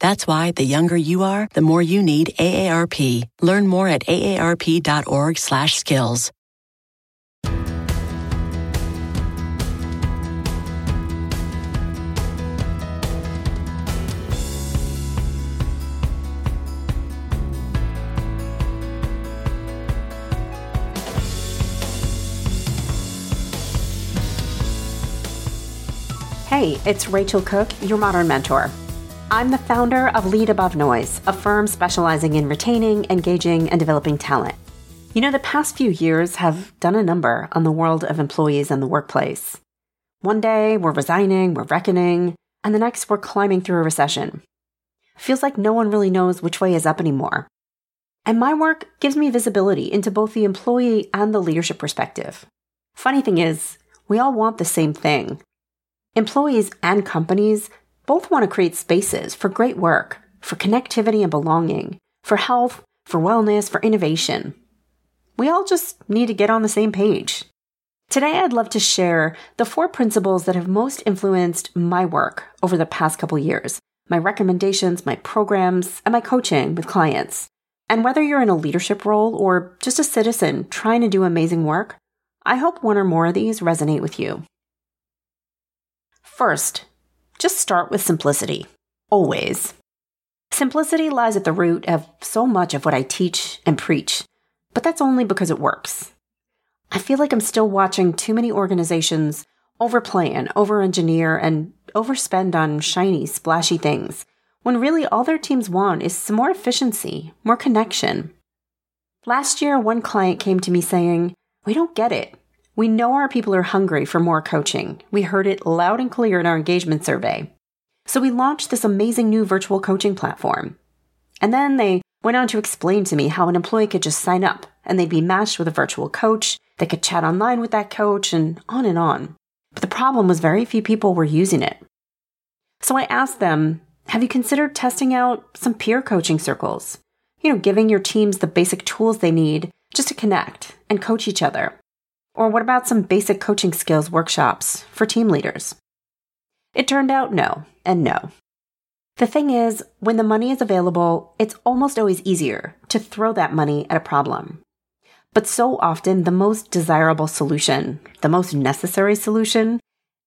That's why the younger you are, the more you need AARP. Learn more at aarp.org/skills. Hey, it's Rachel Cooke, your modern mentor. I'm the founder of Lead Above Noise, a firm specializing in retaining, engaging, and developing talent. You know, the past few years have done a number on the world of employees and the workplace. One day we're resigning, we're reckoning, and the next we're climbing through a recession. Feels like no one really knows which way is up anymore. And my work gives me visibility into both the employee and the leadership perspective. Funny thing is, we all want the same thing Employees and companies both want to create spaces for great work, for connectivity and belonging, for health, for wellness, for innovation. We all just need to get on the same page. Today, I'd love to share the four principles that have most influenced my work over the past couple years, my recommendations, my programs, and my coaching with clients. And whether you're in a leadership role or just a citizen trying to do amazing work, I hope one or more of these resonate with you. First, just start with simplicity. Always. Simplicity lies at the root of so much of what I teach and preach, but that's only because it works. I feel like I'm still watching too many organizations overplay and over engineer and overspend on shiny, splashy things, when really all their teams want is some more efficiency, more connection. Last year, one client came to me saying, We don't get it. We know our people are hungry for more coaching. We heard it loud and clear in our engagement survey. So we launched this amazing new virtual coaching platform. And then they went on to explain to me how an employee could just sign up and they'd be matched with a virtual coach. They could chat online with that coach and on and on. But the problem was very few people were using it. So I asked them, have you considered testing out some peer coaching circles? You know, giving your teams the basic tools they need just to connect and coach each other. Or what about some basic coaching skills workshops for team leaders? It turned out no, and no. The thing is, when the money is available, it's almost always easier to throw that money at a problem. But so often, the most desirable solution, the most necessary solution,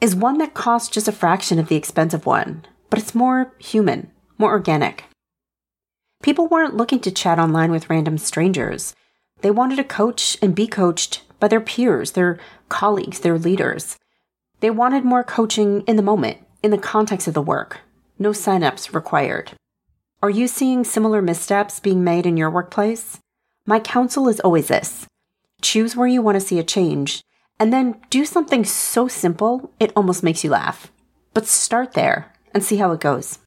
is one that costs just a fraction of the expensive one, but it's more human, more organic. People weren't looking to chat online with random strangers. They wanted to coach and be coached by their peers, their colleagues, their leaders. They wanted more coaching in the moment, in the context of the work. No signups required. Are you seeing similar missteps being made in your workplace? My counsel is always this choose where you want to see a change, and then do something so simple it almost makes you laugh. But start there and see how it goes.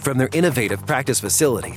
From their innovative practice facility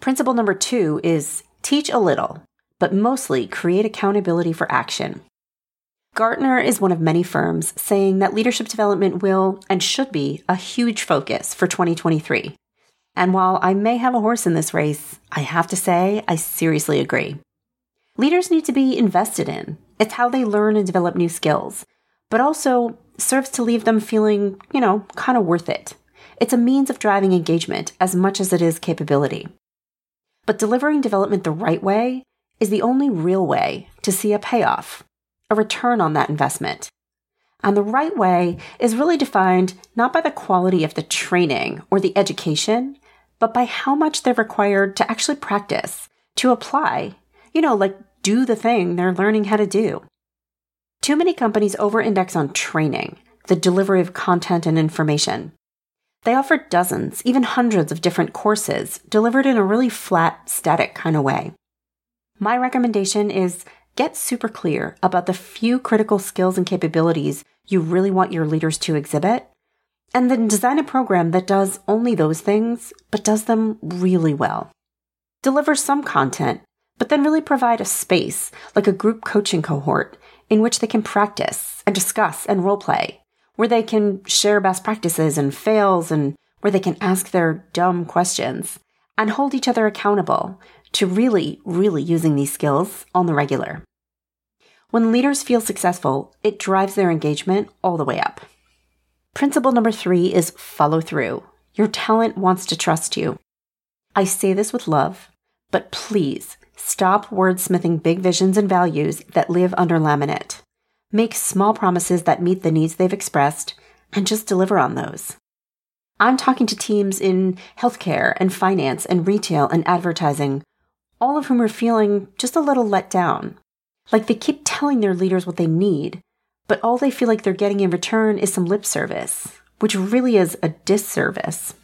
Principle number 2 is teach a little, but mostly create accountability for action. Gartner is one of many firms saying that leadership development will and should be a huge focus for 2023. And while I may have a horse in this race, I have to say I seriously agree. Leaders need to be invested in. It's how they learn and develop new skills, but also serves to leave them feeling, you know, kind of worth it. It's a means of driving engagement as much as it is capability. But delivering development the right way is the only real way to see a payoff, a return on that investment. And the right way is really defined not by the quality of the training or the education, but by how much they're required to actually practice, to apply, you know, like do the thing they're learning how to do. Too many companies over index on training, the delivery of content and information. They offer dozens, even hundreds of different courses delivered in a really flat, static kind of way. My recommendation is get super clear about the few critical skills and capabilities you really want your leaders to exhibit, and then design a program that does only those things, but does them really well. Deliver some content but then really provide a space, like a group coaching cohort, in which they can practice and discuss and role play, where they can share best practices and fails and where they can ask their dumb questions and hold each other accountable to really, really using these skills on the regular. When leaders feel successful, it drives their engagement all the way up. Principle number three is follow through. Your talent wants to trust you. I say this with love, but please Stop wordsmithing big visions and values that live under laminate. Make small promises that meet the needs they've expressed and just deliver on those. I'm talking to teams in healthcare and finance and retail and advertising, all of whom are feeling just a little let down. Like they keep telling their leaders what they need, but all they feel like they're getting in return is some lip service, which really is a disservice.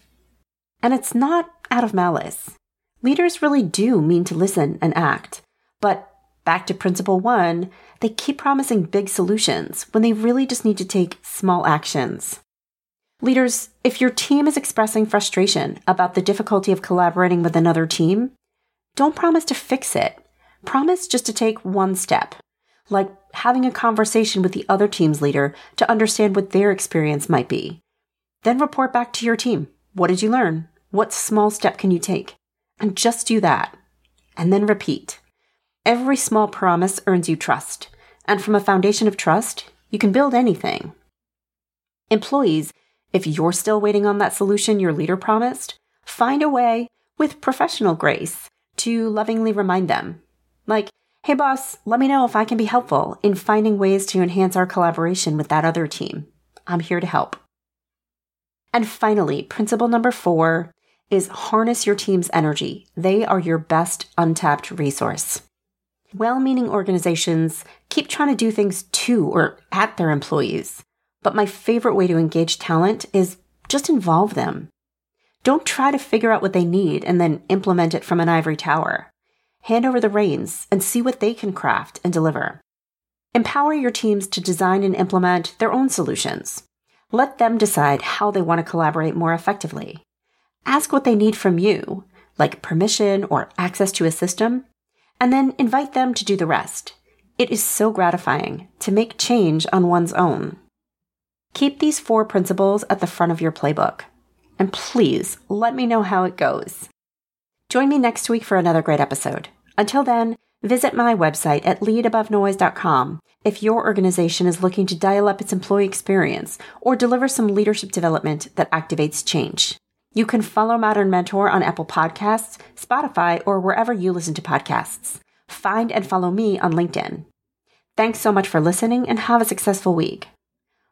And it's not out of malice. Leaders really do mean to listen and act. But back to principle one, they keep promising big solutions when they really just need to take small actions. Leaders, if your team is expressing frustration about the difficulty of collaborating with another team, don't promise to fix it. Promise just to take one step, like having a conversation with the other team's leader to understand what their experience might be. Then report back to your team. What did you learn? What small step can you take? And just do that. And then repeat. Every small promise earns you trust. And from a foundation of trust, you can build anything. Employees, if you're still waiting on that solution your leader promised, find a way, with professional grace, to lovingly remind them. Like, hey boss, let me know if I can be helpful in finding ways to enhance our collaboration with that other team. I'm here to help. And finally, principle number four is harness your team's energy. They are your best untapped resource. Well meaning organizations keep trying to do things to or at their employees. But my favorite way to engage talent is just involve them. Don't try to figure out what they need and then implement it from an ivory tower. Hand over the reins and see what they can craft and deliver. Empower your teams to design and implement their own solutions. Let them decide how they want to collaborate more effectively. Ask what they need from you, like permission or access to a system, and then invite them to do the rest. It is so gratifying to make change on one's own. Keep these four principles at the front of your playbook. And please let me know how it goes. Join me next week for another great episode. Until then, visit my website at leadabovenoise.com if your organization is looking to dial up its employee experience or deliver some leadership development that activates change. You can follow Modern Mentor on Apple Podcasts, Spotify, or wherever you listen to podcasts. Find and follow me on LinkedIn. Thanks so much for listening and have a successful week.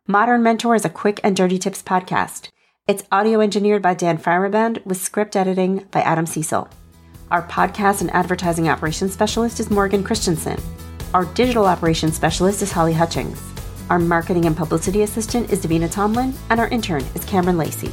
Modern Mentor is a quick and dirty tips podcast. It's audio engineered by Dan Feierabend with script editing by Adam Cecil. Our podcast and advertising operations specialist is Morgan Christensen. Our digital operations specialist is Holly Hutchings. Our marketing and publicity assistant is Davina Tomlin, and our intern is Cameron Lacey.